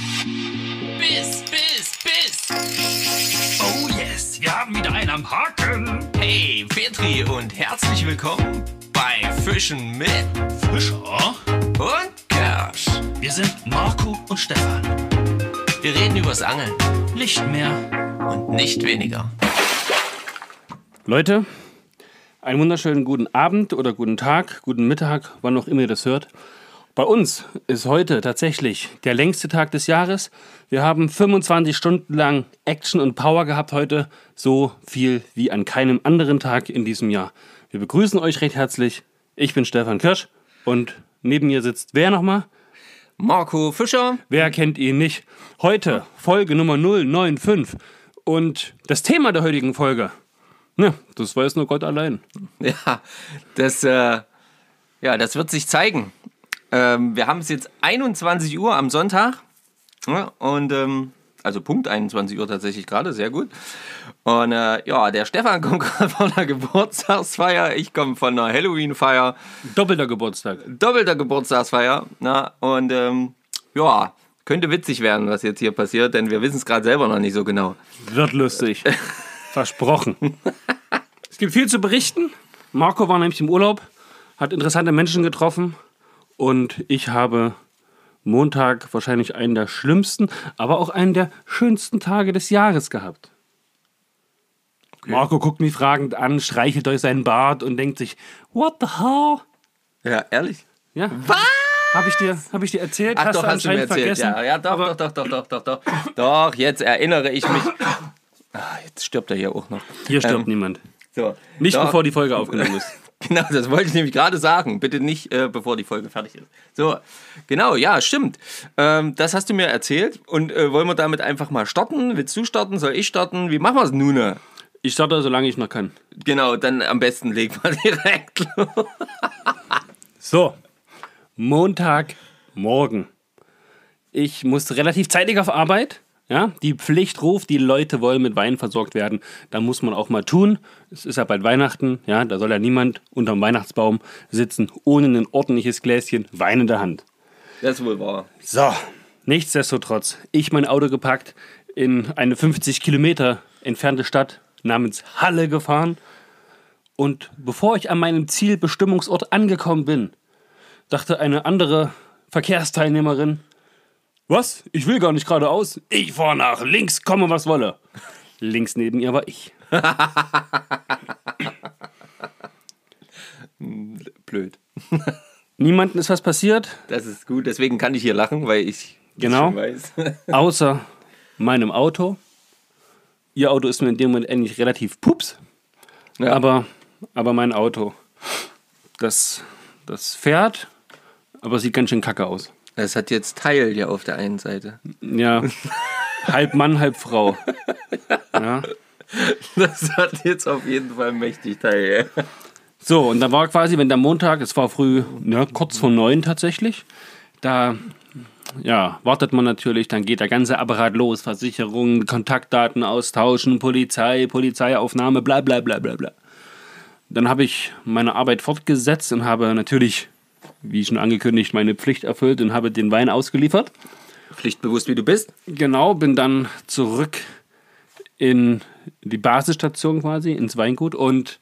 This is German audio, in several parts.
Biss, Biss, Biss. Oh yes, wir haben wieder einen am Haken. Hey, Petri und herzlich willkommen bei Fischen mit Fischer. und Kersch. Wir sind Marco und Stefan. Wir reden übers Angeln Nicht mehr. und nicht weniger. Leute, einen wunderschönen guten Abend oder guten Tag, guten Mittag, wann auch immer ihr das hört. Bei uns ist heute tatsächlich der längste Tag des Jahres. Wir haben 25 Stunden lang Action und Power gehabt heute. So viel wie an keinem anderen Tag in diesem Jahr. Wir begrüßen euch recht herzlich. Ich bin Stefan Kirsch und neben mir sitzt wer nochmal? Marco Fischer. Wer kennt ihn nicht? Heute Folge Nummer 095 und das Thema der heutigen Folge. Ne, das weiß nur Gott allein. Ja, das, äh, ja, das wird sich zeigen. Ähm, wir haben es jetzt 21 Uhr am Sonntag. Ja, und ähm, also Punkt 21 Uhr tatsächlich gerade, sehr gut. Und äh, ja, der Stefan kommt gerade von einer Geburtstagsfeier, ich komme von einer Halloween-Feier, Doppelter Geburtstag. doppelter Geburtstagsfeier. Na, und ähm, ja, könnte witzig werden, was jetzt hier passiert, denn wir wissen es gerade selber noch nicht so genau. Wird lustig. Versprochen. es gibt viel zu berichten. Marco war nämlich im Urlaub, hat interessante Menschen getroffen und ich habe Montag wahrscheinlich einen der schlimmsten, aber auch einen der schönsten Tage des Jahres gehabt. Marco guckt mich fragend an, streichelt durch seinen Bart und denkt sich, what the hell? Ja, ehrlich? Ja. Was? Habe ich, dir, hab ich dir erzählt? Ach doch, du hast du mir erzählt. vergessen? Ja, ja doch, Aber- doch, doch, doch, doch, doch, doch. Doch, jetzt erinnere ich mich. Ah, jetzt stirbt er hier auch noch. Hier stirbt Ähm, niemand. So. Nicht Doch. bevor die Folge aufgenommen ist. Genau, das wollte ich nämlich gerade sagen. Bitte nicht, äh, bevor die Folge fertig ist. So, genau, ja, stimmt. Ähm, das hast du mir erzählt. Und äh, wollen wir damit einfach mal starten? Willst du starten? Soll ich starten? Wie machen wir es nun? Ich starte, solange ich noch kann. Genau, dann am besten legen wir direkt los. So, Montagmorgen. Ich musste relativ zeitig auf Arbeit. Ja, die Pflicht ruft, die Leute wollen mit Wein versorgt werden. Da muss man auch mal tun. Es ist ja bald Weihnachten. Ja, da soll ja niemand unterm Weihnachtsbaum sitzen ohne ein ordentliches Gläschen Wein in der Hand. Das ist wohl wahr. So, nichtsdestotrotz, ich mein Auto gepackt, in eine 50 Kilometer entfernte Stadt namens Halle gefahren. Und bevor ich an meinem Zielbestimmungsort angekommen bin, dachte eine andere Verkehrsteilnehmerin, was? Ich will gar nicht geradeaus. Ich fahre nach links, komme was wolle. Links neben ihr war ich. Blöd. Niemandem ist was passiert, Das ist gut, deswegen kann ich hier lachen, weil ich Genau. weiß. außer meinem Auto. Ihr Auto ist mir in dem Moment eigentlich relativ pups. Ja. Aber, aber mein Auto, das, das fährt, aber sieht ganz schön kacke aus. Es hat jetzt Teil hier auf der einen Seite. Ja, halb Mann, halb Frau. Ja. Das hat jetzt auf jeden Fall mächtig Teil. So, und da war quasi, wenn der Montag, es war früh, ja, kurz vor neun tatsächlich, da ja, wartet man natürlich, dann geht der ganze Apparat los, Versicherungen, Kontaktdaten austauschen, Polizei, Polizeiaufnahme, bla bla bla bla bla. Dann habe ich meine Arbeit fortgesetzt und habe natürlich, wie schon angekündigt, meine Pflicht erfüllt und habe den Wein ausgeliefert. Pflichtbewusst wie du bist. Genau, bin dann zurück in die Basisstation quasi, ins Weingut. Und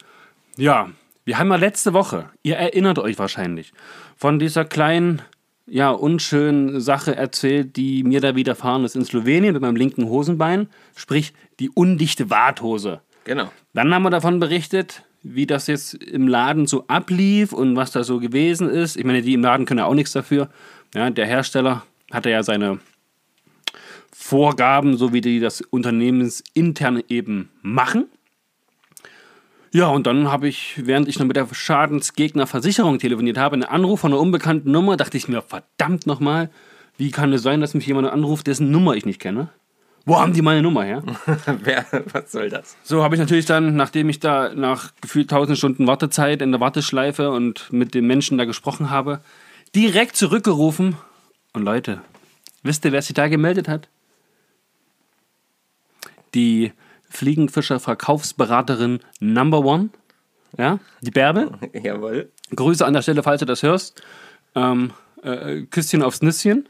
ja, wir haben ja letzte Woche, ihr erinnert euch wahrscheinlich, von dieser kleinen, ja, unschönen Sache erzählt, die mir da widerfahren ist in Slowenien mit meinem linken Hosenbein, sprich die undichte Warthose. Genau. Dann haben wir davon berichtet, wie das jetzt im Laden so ablief und was da so gewesen ist. Ich meine, die im Laden können ja auch nichts dafür. Ja, der Hersteller hatte ja seine Vorgaben, so wie die das unternehmensintern eben machen. Ja, und dann habe ich, während ich noch mit der Schadensgegnerversicherung telefoniert habe, einen Anruf von einer unbekannten Nummer, dachte ich mir, verdammt nochmal, wie kann es sein, dass mich jemand anruft, dessen Nummer ich nicht kenne? Wo haben die meine Nummer her? Wer, was soll das? So habe ich natürlich dann, nachdem ich da nach gefühlt 1000 Stunden Wartezeit in der Warteschleife und mit den Menschen da gesprochen habe, direkt zurückgerufen. Und Leute, wisst ihr, wer sich da gemeldet hat? Die Fliegenfischer-Verkaufsberaterin Number One. Ja, die Bärbel. Jawohl. Grüße an der Stelle, falls du das hörst. Ähm, äh, Küsschen aufs Nüsschen.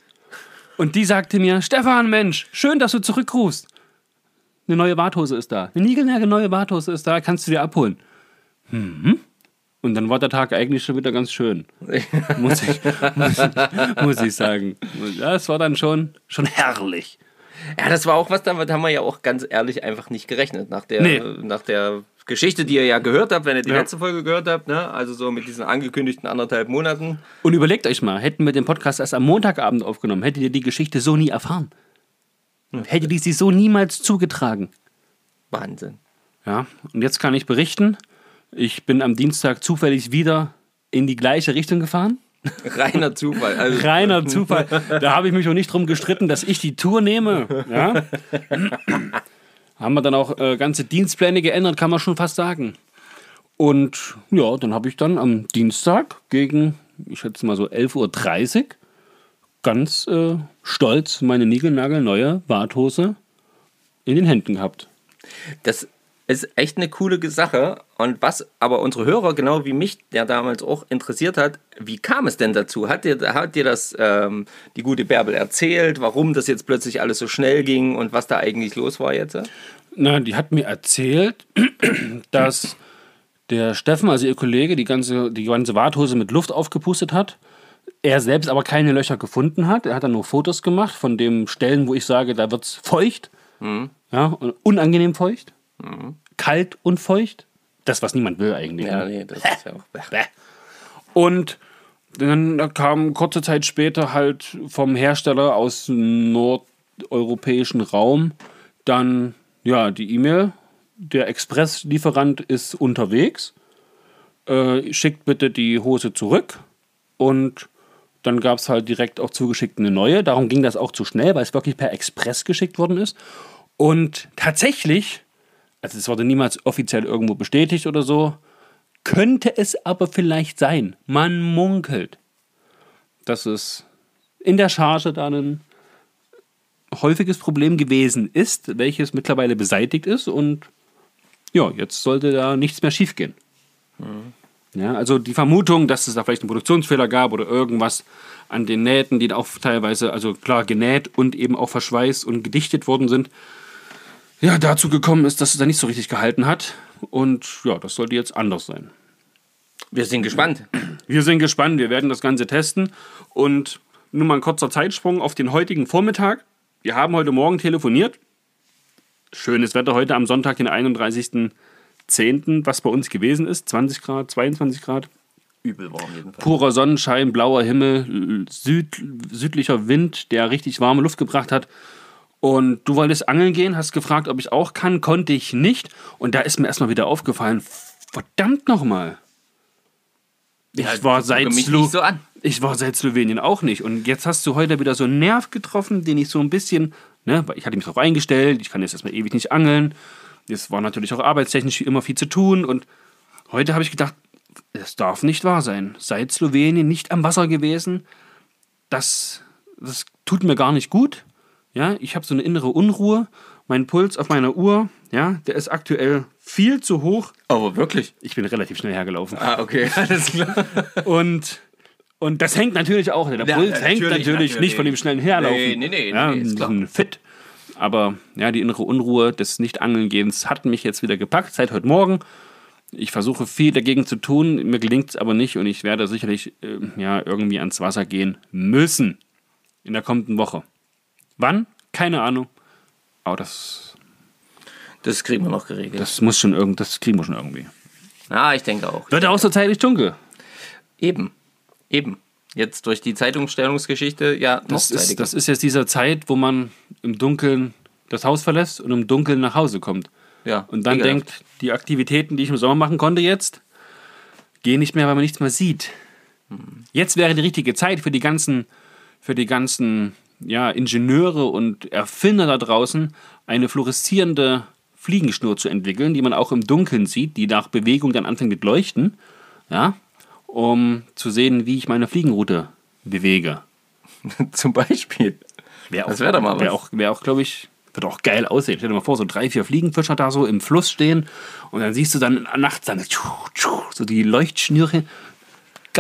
Und die sagte mir, Stefan, Mensch, schön, dass du zurückrufst. Eine neue Warthose ist da. Eine niegelnagel neue Warthose ist da, kannst du dir abholen. Mhm. Und dann war der Tag eigentlich schon wieder ganz schön. muss, ich, muss, ich, muss ich sagen. Ja, es war dann schon, schon herrlich. Ja, das war auch was, damit haben wir ja auch ganz ehrlich einfach nicht gerechnet. Nach der, Nee. nach der Geschichte, die ihr ja gehört habt, wenn ihr die Ja. letzte Folge gehört habt, ne? also so mit diesen angekündigten anderthalb Monaten. Und überlegt euch mal, hätten wir den Podcast erst am Montagabend aufgenommen, hättet ihr die Geschichte so nie erfahren. Hättet ihr sie so niemals zugetragen. Wahnsinn. Ja, und jetzt kann ich berichten, ich bin am Dienstag zufällig wieder in die gleiche Richtung gefahren. Reiner Zufall. Also, Reiner Zufall. Da habe ich mich auch nicht drum gestritten, dass ich die Tour nehme. Ja? Haben wir dann auch äh, ganze Dienstpläne geändert, kann man schon fast sagen. Und ja, dann habe ich dann am Dienstag gegen, ich schätze mal so 11.30 Uhr, ganz äh, stolz meine niegelnagelneue Warthose in den Händen gehabt. Das ist echt eine coole Sache. Und was aber unsere Hörer, genau wie mich, der damals auch interessiert hat, wie kam es denn dazu? Hat dir, hat dir das ähm, die gute Bärbel erzählt, warum das jetzt plötzlich alles so schnell ging und was da eigentlich los war jetzt? Na, die hat mir erzählt, dass der Steffen, also ihr Kollege, die ganze, die ganze Warthose mit Luft aufgepustet hat. Er selbst aber keine Löcher gefunden hat. Er hat dann nur Fotos gemacht von den Stellen, wo ich sage, da wird es feucht. Ja, und unangenehm feucht. Kalt und feucht. Das, was niemand will eigentlich. Ja, ne? nee, das ist ja auch. Und dann kam kurze Zeit später halt vom Hersteller aus dem nordeuropäischen Raum dann ja die E-Mail, der Expresslieferant ist unterwegs, äh, schickt bitte die Hose zurück und dann gab es halt direkt auch zugeschickt eine neue. Darum ging das auch zu schnell, weil es wirklich per Express geschickt worden ist. Und tatsächlich, also es wurde niemals offiziell irgendwo bestätigt oder so, könnte es aber vielleicht sein. Man munkelt, dass es in der Charge da ein häufiges Problem gewesen ist, welches mittlerweile beseitigt ist und ja, jetzt sollte da nichts mehr schiefgehen. Ja, also die Vermutung, dass es da vielleicht einen Produktionsfehler gab oder irgendwas an den Nähten, die auch teilweise, also klar genäht und eben auch verschweißt und gedichtet worden sind, ja, dazu gekommen ist, dass es da nicht so richtig gehalten hat. Und ja, das sollte jetzt anders sein. Wir sind gespannt. Wir sind gespannt, wir werden das Ganze testen. Und nur mal ein kurzer Zeitsprung auf den heutigen Vormittag. Wir haben heute Morgen telefoniert. Schönes Wetter heute am Sonntag, den 31.10., was bei uns gewesen ist. 20 Grad, 22 Grad. Übel warm jedenfalls. Purer Sonnenschein, blauer Himmel, Süd, südlicher Wind, der richtig warme Luft gebracht hat. Und du wolltest angeln gehen, hast gefragt, ob ich auch kann, konnte ich nicht. Und da ist mir erstmal wieder aufgefallen, verdammt nochmal. Ich Ja, war seit so ich war seit Slowenien auch nicht. Und jetzt hast du heute wieder so einen Nerv getroffen, den ich so ein bisschen, ne, weil ich hatte mich darauf eingestellt, ich kann jetzt erstmal ewig nicht angeln. Es war natürlich auch arbeitstechnisch immer viel zu tun. Und heute habe ich gedacht, es darf nicht wahr sein. Seit Slowenien nicht am Wasser gewesen. Das, das tut mir gar nicht gut. Ja, ich habe so eine innere Unruhe. Mein Puls auf meiner Uhr, ja, der ist aktuell viel zu hoch. Aber wirklich? Ich bin relativ schnell hergelaufen. Ah, okay, alles klar. Und, und das hängt natürlich auch, der Ja, Puls natürlich, hängt natürlich, natürlich. nicht von dem schnellen Herlaufen. Nee, nee, nee, ja, nee, ist klar. Fit. Aber ja, die innere Unruhe des Nicht-Angeln-Gehens hat mich jetzt wieder gepackt, seit heute Morgen. Ich versuche viel dagegen zu tun, mir gelingt es aber nicht und ich werde sicherlich äh, ja, irgendwie ans Wasser gehen müssen in der kommenden Woche. Wann? Keine Ahnung. Aber das, Das kriegen wir noch geregelt. das muss schon irgend, das kriegen wir schon irgendwie. ah, ich denke auch. Wird auch so zeitlich dunkel. Eben. Eben. Jetzt durch die Zeitumstellungsgeschichte, ja, noch Das ist, zeitiger. das ist jetzt dieser Zeit, wo man im Dunkeln das Haus verlässt und im Dunkeln nach Hause kommt. ja, Und dann ekelhaft. denkt, die Aktivitäten, die ich im Sommer machen konnte jetzt, gehen nicht mehr, weil man nichts mehr sieht. Jetzt wäre die richtige Zeit für die ganzen, für die ganzen ja, Ingenieure und Erfinder da draußen, eine fluoreszierende Fliegenschnur zu entwickeln, die man auch im Dunkeln sieht, die nach Bewegung dann anfängt mit Leuchten, ja, um zu sehen, wie ich meine Fliegenroute bewege. Zum Beispiel. Wär Das wär doch mal was. Wäre auch, wär auch glaube ich, wird auch geil aussehen. Stell dir mal vor, so drei, vier Fliegenfischer da so im Fluss stehen und dann siehst du dann nachts dann so die Leuchtschnüre.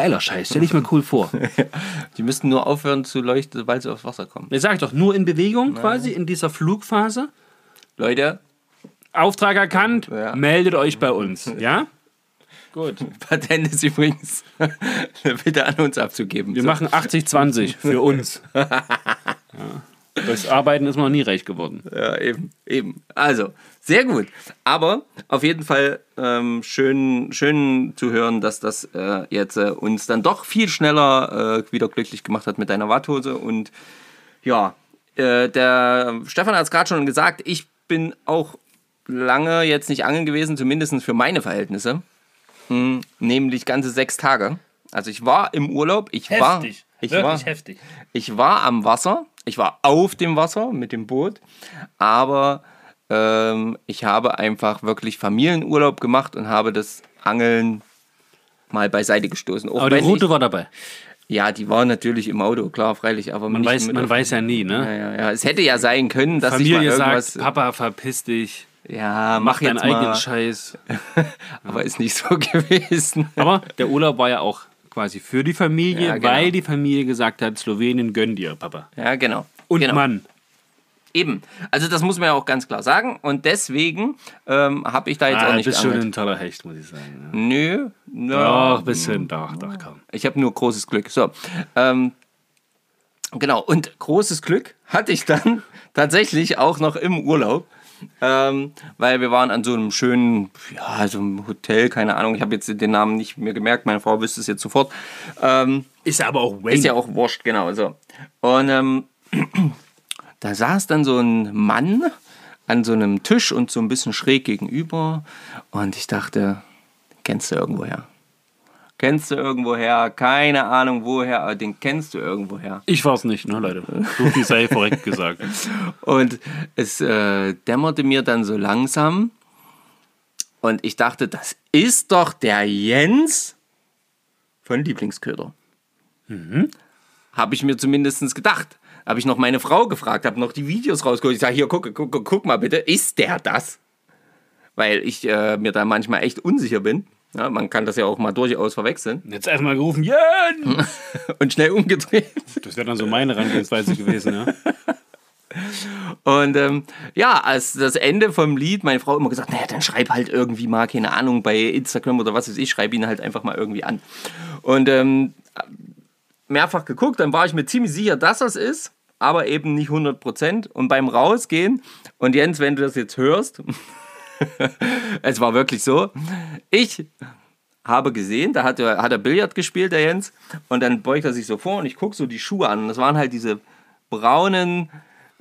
Geiler Scheiß. Stell dich mal cool vor. Die müssten nur aufhören zu leuchten, sobald sie aufs Wasser kommen. Jetzt sag ich doch, nur in Bewegung quasi, in dieser Flugphase. Leute, Auftrag erkannt, Ja. meldet euch bei uns. Ja? Gut. Patent ist übrigens bitte an uns abzugeben. Wir So. machen 80-20 für uns. Ja. Durchs Arbeiten ist man noch nie reich geworden. Ja, eben, eben. Also, sehr gut. Aber auf jeden Fall ähm, schön, schön zu hören, dass das äh, jetzt äh, uns dann doch viel schneller äh, wieder glücklich gemacht hat mit deiner Watthose. Und ja, äh, der Stefan hat es gerade schon gesagt, ich bin auch lange jetzt nicht angeln gewesen, zumindest für meine Verhältnisse. Hm, nämlich ganze sechs Tage. Also ich war im Urlaub, ich war, ich war, heftig. ich war am Wasser, ich war auf dem Wasser mit dem Boot, aber ähm, ich habe einfach wirklich Familienurlaub gemacht und habe das Angeln mal beiseite gestoßen. Auch Aber die Route ich, war dabei. ja, die war natürlich im Auto, klar, freilich, aber Man, weiß, man weiß ja nie, Ja, ne? ja, ja. Es hätte ja sein können, dass Familie ich mal irgendwas. sagt, Papa, verpiss dich, ja, mach mach deinen jetzt eigenen mal. Scheiß. Aber ist nicht so gewesen. Aber der Urlaub war ja auch quasi für die Familie, Ja, genau. weil die Familie gesagt hat, Slowenien gönn dir, Papa. Ja, genau. Und genau. Mann. Eben. Also das muss man ja auch ganz klar sagen. Und deswegen ähm, habe ich da jetzt Ah, auch du nicht bist schon ein toller Hecht, muss ich sagen. Nö. Ja. Doch, bisschen, doch, doch, komm. Ich habe nur großes Glück. So. Ähm, genau. Und großes Glück hatte ich dann tatsächlich auch noch im Urlaub. Ähm, weil wir waren an so einem schönen, ja, so einem Hotel, keine Ahnung, ich habe jetzt den Namen nicht mehr gemerkt, meine Frau wüsste es jetzt sofort. Ähm, Ist ja aber auch Wayne. ist ja auch wurscht, genau so. Und ähm, da saß dann so ein Mann an so einem Tisch und so ein bisschen schräg gegenüber. Und ich dachte, kennst du irgendwoher? Kennst du irgendwoher? Keine Ahnung woher, aber den kennst du irgendwoher. Ich war's nicht, ne, Leute. So viel sei korrekt gesagt. Und es äh, dämmerte mir dann so langsam. Und ich dachte, das ist doch der Jens von Lieblingsköder. Habe ich mir zumindest gedacht. Habe ich noch meine Frau gefragt, habe noch die Videos rausgeholt. Ich sage, hier, guck, guck, guck mal bitte, ist der das? Weil ich äh, mir da manchmal echt unsicher bin. Ja, man kann das ja auch mal durchaus verwechseln. Jetzt erstmal gerufen, Jen! Und schnell umgedreht. Das wäre dann so meine Herangehensweise gewesen, ja. Und ähm, ja, als das Ende vom Lied, meine Frau immer gesagt, naja, dann schreib halt irgendwie mal, keine Ahnung, bei Instagram oder was weiß ich, schreib ihn halt einfach mal irgendwie an. Und ähm, mehrfach geguckt, dann war ich mir ziemlich sicher, dass das ist, aber eben nicht 100%. Und beim Rausgehen, und Jens, wenn du das jetzt hörst, es war wirklich so, ich habe gesehen, da hat er, hat er Billard gespielt, der Jens, und dann beugt er sich so vor und ich gucke so die Schuhe an. Und das waren halt diese braunen,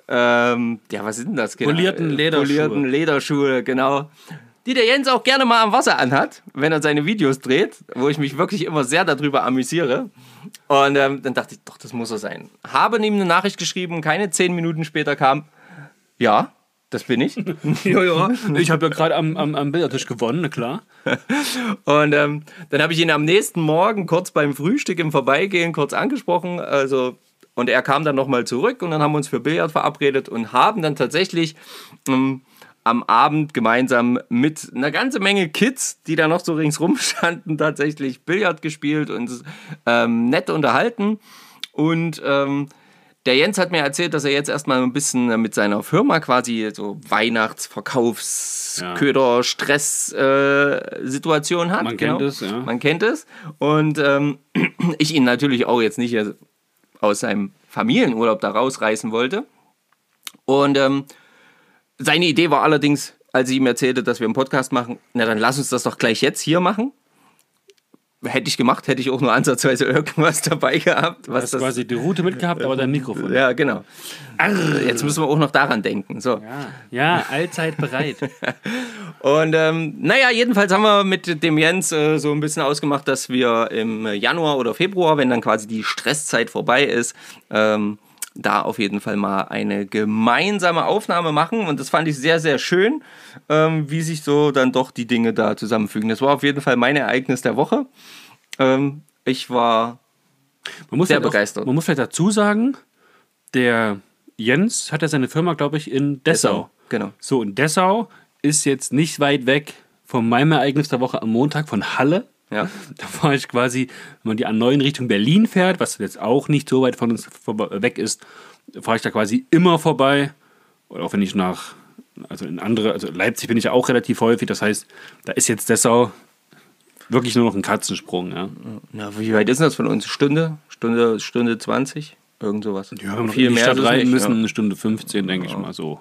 ähm, ja, was sind das? genau? Polierten Äh, Lederschuhe. Polierten Lederschuhe, genau. Die der Jens auch gerne mal am Wasser anhat, wenn er seine Videos dreht, wo ich mich wirklich immer sehr darüber amüsiere. Und ähm, dann dachte ich, doch, das muss er sein. Habe ihm eine Nachricht geschrieben, keine zehn Minuten später kam, ja, das bin ich. ja, ja. Ich habe ja gerade am, am, am Bildertisch gewonnen, na klar. Und ähm, dann habe ich ihn am nächsten Morgen kurz beim Frühstück im Vorbeigehen kurz angesprochen. Also, und er kam dann nochmal zurück und dann haben wir uns für Billard verabredet und haben dann tatsächlich ähm, am Abend gemeinsam mit einer ganzen Menge Kids, die da noch so ringsrum standen, tatsächlich Billard gespielt und ähm, nett unterhalten. Und ähm, der Jens hat mir erzählt, dass er jetzt erstmal ein bisschen mit seiner Firma quasi so Weihnachtsverkaufsköder-Stress-Situation hat. Man kennt es, ja. Man kennt es. Und ähm, ich ihn natürlich auch jetzt nicht aus seinem Familienurlaub da rausreißen wollte. Und ähm, seine Idee war allerdings, als ich ihm erzählte, dass wir einen Podcast machen, na dann lass uns das doch gleich jetzt hier machen. Hätte ich gemacht, hätte ich auch nur ansatzweise irgendwas dabei gehabt. Was Hast das, quasi die Route mitgehabt, aber dein Mikrofon. ja, genau. Jetzt müssen wir auch noch daran denken. So. Ja, allzeit bereit. Und ähm, naja, jedenfalls haben wir mit dem Jens äh, so ein bisschen ausgemacht, dass wir im Januar oder Februar, wenn dann quasi die Stresszeit vorbei ist, ähm, da auf jeden Fall mal eine gemeinsame Aufnahme machen. Und das fand ich sehr, sehr schön, ähm, wie sich so dann doch die Dinge da zusammenfügen. Das war auf jeden Fall mein Ereignis der Woche. Ähm, ich war Man muss Sehr auch- begeistert. Man muss vielleicht dazu sagen, der Jens hat ja seine Firma, glaube ich, in Dessau. Genau. So, und Dessau ist jetzt nicht weit weg von meinem Ereignis der Woche am Montag von Halle. Ja. Da fahre ich quasi, wenn man die A9 in Richtung Berlin fährt, was jetzt auch nicht so weit von uns weg ist, fahre ich da quasi immer vorbei. Oder auch wenn ich nach, also in andere, also Leipzig bin ich ja auch relativ häufig, das heißt, da ist jetzt Dessau wirklich nur noch ein Katzensprung. Ja. Na, wie weit ist das von uns? Stunde? Stunde, Stunde 20? Irgend sowas. Ja, wenn Viel mehr Stadt rein müssen, ja. eine Stunde 15, denke ich mal so.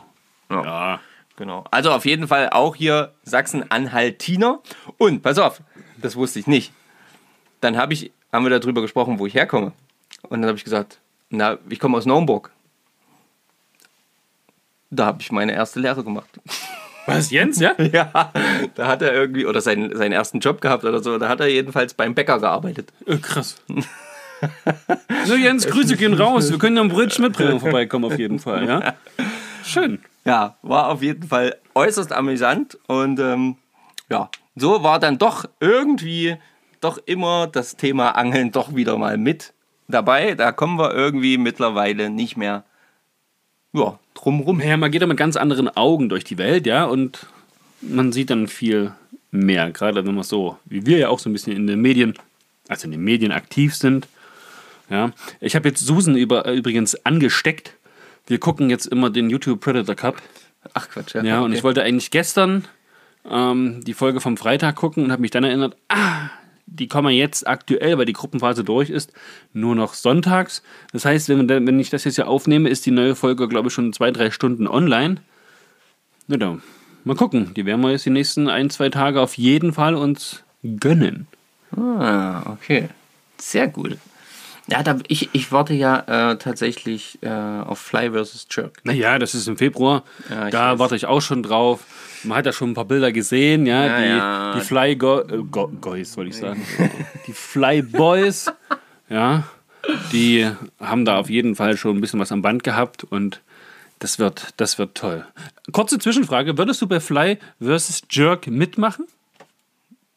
Ja. Ja. Genau. Also auf jeden Fall auch hier Sachsen-Anhaltiner. Und pass auf, das wusste ich nicht. Dann habe ich, haben wir darüber gesprochen, wo ich herkomme. Und dann habe ich gesagt, na, ich komme aus Naumburg. Da habe ich meine erste Lehre gemacht. Was, Jens, ja? ja, da hat er irgendwie, oder seinen, seinen ersten Job gehabt oder so, da hat er jedenfalls beim Bäcker gearbeitet. Äh, krass. so, Jens, Grüße gehen raus. Wir können am Brötchen mitbringen vorbeikommen, auf jeden Fall, ja? Schön. Ja, war auf jeden Fall äußerst amüsant und ähm, ja, so war dann doch irgendwie doch immer das Thema Angeln doch wieder mal mit dabei. Da kommen wir irgendwie mittlerweile nicht mehr ja, drum rum. Naja, man geht da mit ganz anderen Augen durch die Welt, ja, und man sieht dann viel mehr, gerade wenn man so, wie wir ja auch so ein bisschen in den Medien, also in den Medien aktiv sind. Ja, ich habe jetzt Susan über, äh, übrigens angesteckt. Wir gucken jetzt immer den YouTube Predator Cup. Ach Quatsch, Ja, und okay. ich wollte eigentlich gestern ähm, die Folge vom Freitag gucken und habe mich dann erinnert, ah, die kommen jetzt aktuell, weil die Gruppenphase durch ist, nur noch sonntags. Das heißt, wenn, wenn ich das jetzt hier aufnehme, ist die neue Folge, glaube ich, schon zwei, drei Stunden online. Na dann, mal gucken. Die werden wir jetzt die nächsten ein, zwei Tage auf jeden Fall uns gönnen. Ah, okay. Sehr gut. Ja, da, ich, ich warte ja äh, tatsächlich äh, auf Fly vs. Jerk. Naja, das ist im Februar. Ja, da weiß. warte ich auch schon drauf. Man hat ja schon ein paar Bilder gesehen, ja. Ja, die, ja. die Fly Go äh, Go Goys, wollte ich sagen. die Fly Boys, ja. Die haben da auf jeden Fall schon ein bisschen was am Band gehabt und das wird, das wird toll. Kurze Zwischenfrage: Würdest du bei Fly vs. Jerk mitmachen?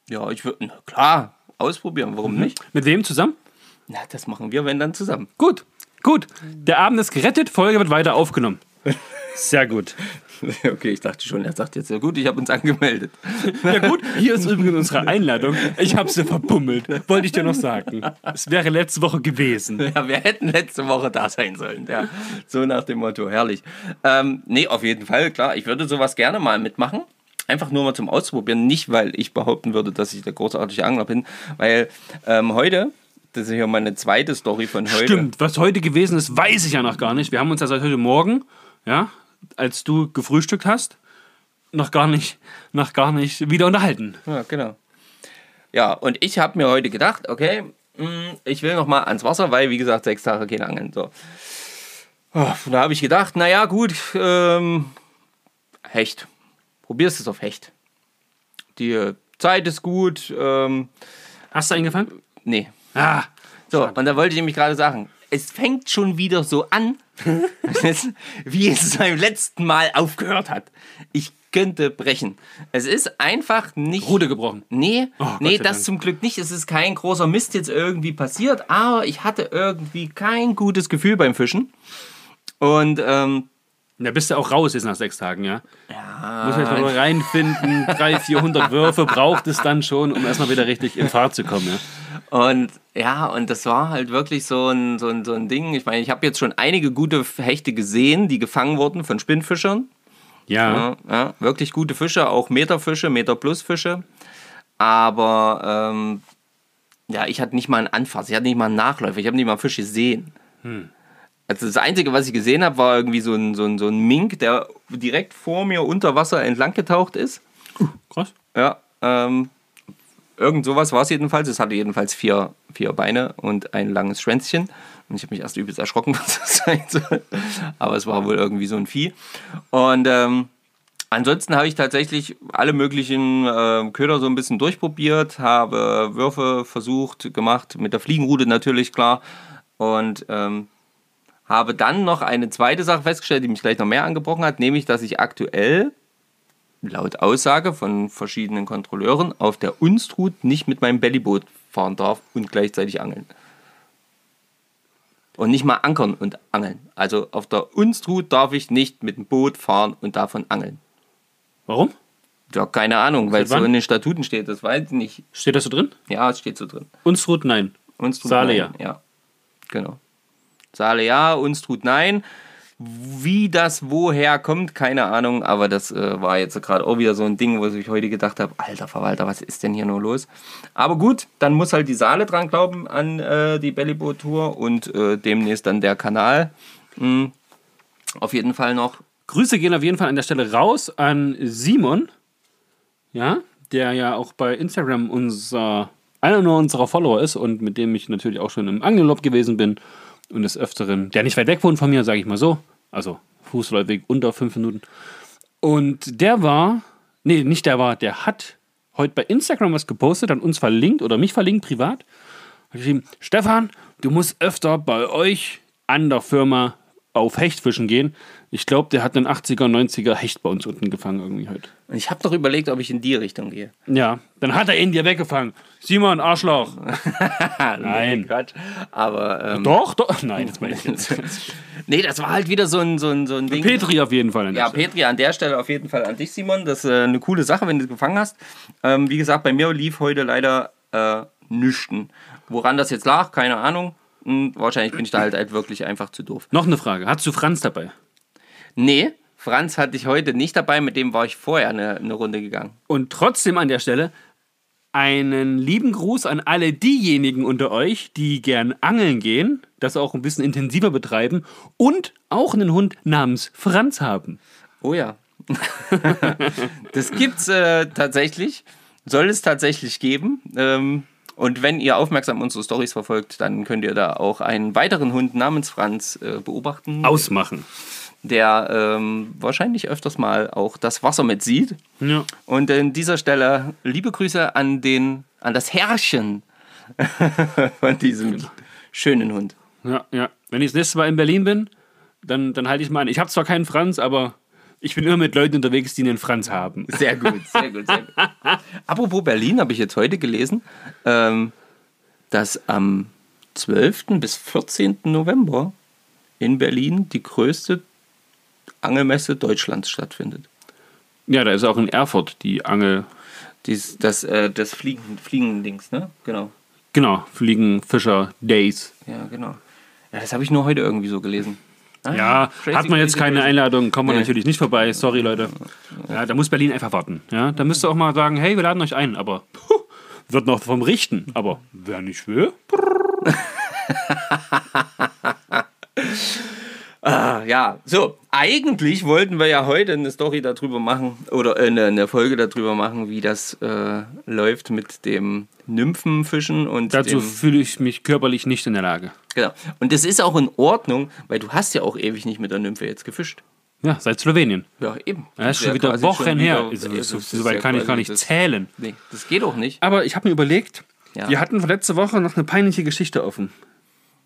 Ja, ich würde, klar, ausprobieren, warum Mhm. nicht? Mit wem zusammen? Na, das machen wir, wenn dann zusammen. Gut, gut. Der Abend ist gerettet, Folge wird weiter aufgenommen. Sehr gut. Okay, ich dachte schon, er sagt jetzt, ja gut, ich habe uns angemeldet. Ja gut, hier ist übrigens unsere Einladung. Ich habe sie verbummelt. Wollte ich dir noch sagen. Es wäre letzte Woche gewesen. Ja, wir hätten letzte Woche da sein sollen. Ja, so nach dem Motto, herrlich. Ähm, nee, auf jeden Fall, klar, ich würde sowas gerne mal mitmachen. Einfach nur mal zum Ausprobieren. Nicht, weil ich behaupten würde, dass ich der großartige Angler bin, weil ähm, heute, das ist ja meine zweite Story von heute. Stimmt, was heute gewesen ist, weiß ich ja noch gar nicht. Wir haben uns ja seit heute Morgen, ja, als du gefrühstückt hast, noch gar nicht, noch gar nicht wieder unterhalten. Ja, genau. Ja, und ich habe mir heute gedacht, okay, mh, ich will noch mal ans Wasser, weil, wie gesagt, sechs Tage kein Angeln. So. Oh, da habe ich gedacht, naja, gut, ähm, Hecht. Probierst es auf Hecht. Die äh, Zeit ist gut. Ähm, Hast du eingefangen? nee. Ah, So, und da wollte ich nämlich gerade sagen, es fängt schon wieder so an, wie es beim letzten Mal aufgehört hat. Ich könnte brechen. Es ist einfach nicht. Rude gebrochen. Nee, Oh, nee, das Dank. zum Glück nicht. Es ist kein großer Mist jetzt irgendwie passiert, aber ich hatte irgendwie kein gutes Gefühl beim Fischen. Und ähm, Da bist du auch raus jetzt nach sechs Tagen, ja? Ja. Muss jetzt mal reinfinden. 300, 400 Würfe braucht es dann schon, um erstmal wieder richtig in Fahrt zu kommen, ja? Und ja, und das war halt wirklich so ein, so ein, so ein Ding. Ich meine, ich habe jetzt schon einige gute Hechte gesehen, die gefangen wurden von Spinnfischern. Ja. Ja, ja, wirklich gute Fische, auch Meterfische, Meter plus Fische. Aber ähm, ja, ich hatte nicht mal einen Anfass, ich hatte nicht mal einen Nachläufer, ich habe nicht mal einen Fisch gesehen. Also das Einzige, was ich gesehen habe, war irgendwie so ein, so, ein, so ein Mink, der direkt vor mir unter Wasser entlang getaucht ist. Krass. Ja, ähm, irgend sowas war es jedenfalls. Es hatte jedenfalls vier, vier Beine und ein langes Schwänzchen. Und ich habe mich erst übelst erschrocken, was das sein soll. Aber es war wohl irgendwie so ein Vieh. Und ähm, ansonsten habe ich tatsächlich alle möglichen äh, Köder so ein bisschen durchprobiert, habe Würfe versucht, gemacht, mit der Fliegenrute natürlich, klar. Und ähm, habe dann noch eine zweite Sache festgestellt, die mich gleich noch mehr angebrochen hat, nämlich, dass ich aktuell laut Aussage von verschiedenen Kontrolleuren auf der Unstrut nicht mit meinem Bellyboot fahren darf und gleichzeitig angeln. Und nicht mal ankern und angeln. Also auf der Unstrut darf ich nicht mit dem Boot fahren und davon angeln. Warum? Ja, keine Ahnung, weil es so in den Statuten steht. Das weiß ich nicht. Steht das so drin? Ja, es steht so drin. Unstrut, nein. Unstrut Saale nein. ja. Ja, genau. Saale ja, Unstrut nein. Wie das woher kommt, keine Ahnung, aber das äh, war jetzt gerade auch wieder so ein Ding, wo ich heute gedacht habe, alter Verwalter, was ist denn hier nur los? Aber gut, dann muss halt die Saale dran glauben an äh, die Bellyboot-Tour und äh, demnächst dann der Kanal. Mhm. Auf jeden Fall noch. Grüße gehen auf jeden Fall an der Stelle raus an Simon, ja, der ja auch bei Instagram unser, einer nur unserer Follower ist und mit dem ich natürlich auch schon im Angelurlaub gewesen bin und des Öfteren, der nicht weit weg wohnt von mir, sage ich mal so, also Fußläufig unter fünf Minuten. Und der war, nee, nicht der war, der hat heute bei Instagram was gepostet, an uns verlinkt oder mich verlinkt privat. Hat geschrieben, Stefan, du musst öfter bei euch an der Firma auf Hechtfischen gehen. Ich glaube, der hat einen 80er, 90er Hecht bei uns unten gefangen irgendwie heute. Und ich habe doch überlegt, ob ich in die Richtung gehe. Ja, dann hat er ihn dir weggefangen. Simon, Arschloch. Nein. Quatsch. Aber ähm, Doch, doch. Nein, das meine ich jetzt. nee, das war halt wieder so ein, so ein, so ein Ding. Petri auf jeden Fall. an der Ja, Stelle. Petri, an der Stelle auf jeden Fall an dich, Simon. Das ist äh, eine coole Sache, wenn du es gefangen hast. Ähm, wie gesagt, bei mir lief heute leider äh, nüchten. Woran das jetzt lag, keine Ahnung. Hm, wahrscheinlich bin ich da halt, halt wirklich einfach zu doof. Noch eine Frage. Hattest du Franz dabei? Nee, Franz hatte ich heute nicht dabei, mit dem war ich vorher eine, eine Runde gegangen. Und trotzdem an der Stelle einen lieben Gruß an alle diejenigen unter euch, die gern angeln gehen, das auch ein bisschen intensiver betreiben und auch einen Hund namens Franz haben. Oh ja. das gibt's äh, tatsächlich. Soll es tatsächlich geben. Ähm, und wenn ihr aufmerksam unsere Stories verfolgt, dann könnt ihr da auch einen weiteren Hund namens Franz äh, beobachten, Ausmachen. der ähm, wahrscheinlich öfters mal auch das Wasser mit sieht. Ja. Und an dieser Stelle liebe Grüße an, den, an das Herrchen von diesem schönen Hund. Ja, ja. Wenn ich das nächste Mal in Berlin bin, dann, dann halte ich mal an. Ich habe zwar keinen Franz, aber ich bin immer mit Leuten unterwegs, die einen Franz haben. Sehr gut, sehr gut, sehr gut. Apropos Berlin, habe ich jetzt heute gelesen, ähm, dass am 12. bis 14. November in Berlin die größte Angelmesse Deutschlands stattfindet. Ja, da ist auch in Erfurt die Angel. Dies, das äh, das Fliegen, Fliegendings, ne? Genau. Genau, Fliegen, Fischer, Days. Ja, genau. Ja, das habe ich nur heute irgendwie so gelesen. Ah, Ja, crazy, hat man jetzt crazy, keine crazy. Einladung, kommen wir Nee. natürlich nicht vorbei. Sorry, Leute. Ja, da muss Berlin einfach warten. Ja, da müsst ihr auch mal sagen, hey, wir laden euch ein, aber puh, wird noch vom Richten. Aber wer nicht will, Ah, ja, so, eigentlich wollten wir ja heute eine Story darüber machen oder äh, eine, eine Folge darüber machen, wie das äh, läuft mit dem Nymphenfischen und dazu fühle ich mich körperlich nicht in der Lage. Genau. Und das ist auch in Ordnung, weil du hast ja auch ewig nicht mit der Nymphe jetzt gefischt. Ja, seit Slowenien. Ja, eben. Das ist ja schon wieder Wochen schon her. wieder- So, so, ist so weit ja kann ich gar nicht zählen. Nee, das geht auch nicht. Aber ich habe mir überlegt, Ja. wir hatten letzte Woche noch eine peinliche Geschichte offen.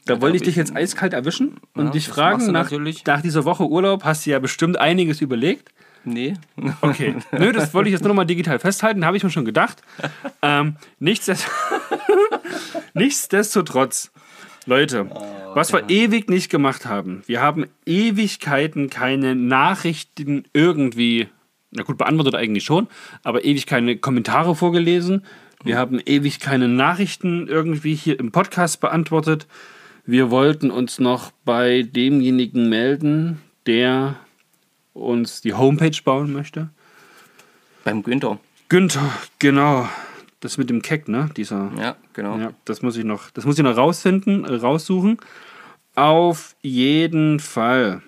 Da wollte ich dich ich- jetzt eiskalt erwischen und Ja, dich fragen, nach, nach dieser Woche Urlaub hast du ja bestimmt einiges überlegt. Nee. Okay, nö, das wollte ich jetzt nur noch mal digital festhalten, habe ich mir schon gedacht. Ähm, nichtsdest Nichtsdestotrotz, Leute, was wir ewig nicht gemacht haben, wir haben Ewigkeiten keine Nachrichten irgendwie, na gut, beantwortet eigentlich schon, aber ewig keine Kommentare vorgelesen. Wir haben ewig keine Nachrichten irgendwie hier im Podcast beantwortet. Wir wollten uns noch bei demjenigen melden, der uns die Homepage bauen möchte. Beim Günther. Günther, genau. Das mit dem Keck, ne? Dieser. Ja, genau. Ja, das muss ich noch, das muss ich noch rausfinden, äh, raussuchen. Auf jeden Fall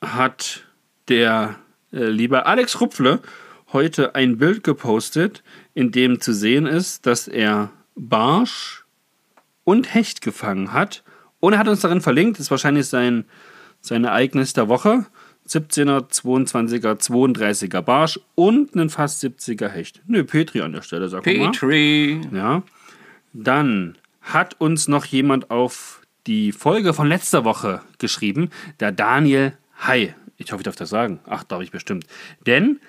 hat der äh, liebe Alex Rupfle heute ein Bild gepostet, in dem zu sehen ist, dass er Barsch und Hecht gefangen hat. Und er hat uns darin verlinkt, das ist wahrscheinlich sein, sein Ereignis der Woche. 17er, 22er, 32er Barsch und einen fast 70er Hecht. Nö, Petri an der Stelle, sag mal. Petri. Ja. Dann hat uns noch jemand auf die Folge von letzter Woche geschrieben, der Daniel Hai. Ich hoffe, ich darf das sagen. Ach, darf ich bestimmt. Denn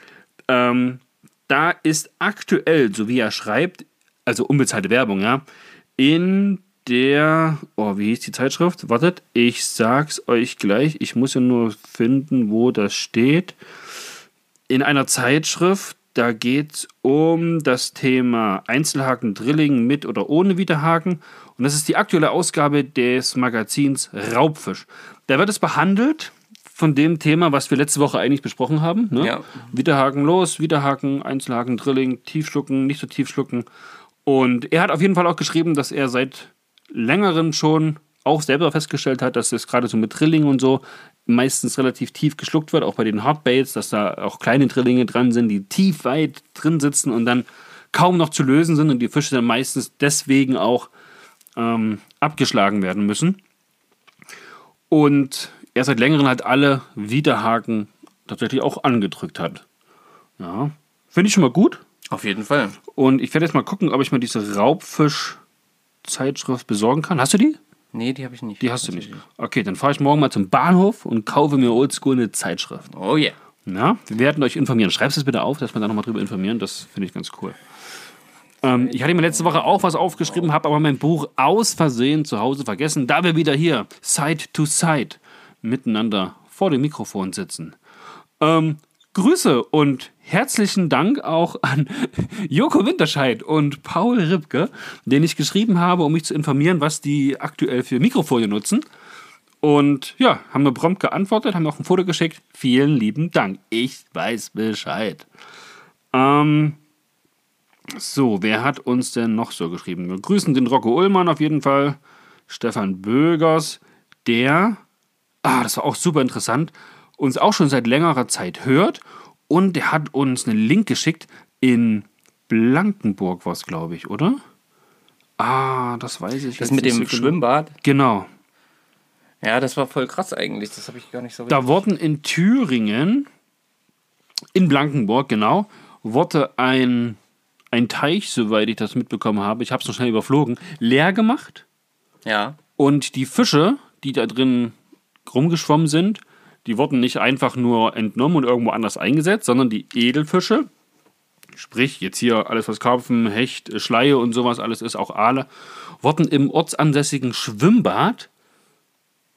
ähm, da ist aktuell, so wie er schreibt, also unbezahlte Werbung, ja, in der, oh, wie hieß die Zeitschrift? Wartet, ich sag's euch gleich. Ich muss ja nur finden, wo das steht. in einer Zeitschrift, da geht es um das Thema Einzelhaken, Drilling mit oder ohne Widerhaken. Und das ist die aktuelle Ausgabe des Magazins Raubfisch. Da wird es behandelt von dem Thema, was wir letzte Woche eigentlich besprochen haben. Ne? Ja. Widerhaken los, Widerhaken, Einzelhaken, Drilling, tief schlucken, nicht so tief schlucken. Und er hat auf jeden Fall auch geschrieben, dass er seit längerem schon auch selber festgestellt hat, dass es gerade so mit Drilling und so meistens relativ tief geschluckt wird, auch bei den Hardbaits, dass da auch kleine Drillinge dran sind, die tief weit drin sitzen und dann kaum noch zu lösen sind und die Fische dann meistens deswegen auch ähm, abgeschlagen werden müssen. Und er seit längerem halt alle Widerhaken tatsächlich auch angedrückt hat. Ja, finde ich schon mal gut. Auf jeden Fall. Und ich werde jetzt mal gucken, ob ich mir diese Raubfisch-Zeitschrift besorgen kann. Hast du die? Nee, die habe ich nicht. Die hast du nicht. Okay, dann fahre ich morgen mal zum Bahnhof und kaufe mir oldschool eine Zeitschrift. Oh yeah. Ja, wir werden euch informieren. Schreibst es bitte auf, dass wir da nochmal drüber informieren. Das finde ich ganz cool. Ähm, ich hatte mir letzte Woche auch was aufgeschrieben, habe aber mein Buch aus Versehen zu Hause vergessen. Da wir wieder hier, Side to Side, miteinander vor dem Mikrofon sitzen. Ähm, Grüße und herzlichen Dank auch an Joko Winterscheid und Paul Ribke, den ich geschrieben habe, um mich zu informieren, was die aktuell für Mikrofone nutzen. Und ja, haben mir prompt geantwortet, haben auch ein Foto geschickt. Vielen lieben Dank. Ich weiß Bescheid. Ähm, so, wer hat uns denn noch so geschrieben? Wir grüßen den Rocco Ullmann auf jeden Fall. Stefan Bögers, der, ah, das war auch super interessant, uns auch schon seit längerer Zeit hört. Und der hat uns einen Link geschickt in Blankenburg, was glaube ich, oder? Ah, das weiß ich Das mit dem so genau. Schwimmbad. Genau. Ja, das war voll krass eigentlich. Das habe ich gar nicht so Da wurden in Thüringen, in Blankenburg, genau, wurde ein, ein Teich, soweit ich das mitbekommen habe, ich habe es noch schnell überflogen, leer gemacht. Ja. Und die Fische, die da drin rumgeschwommen sind, die wurden nicht einfach nur entnommen und irgendwo anders eingesetzt, sondern die Edelfische, sprich jetzt hier alles, was Karpfen, Hecht, Schleie und sowas alles ist, auch Aale, wurden im ortsansässigen Schwimmbad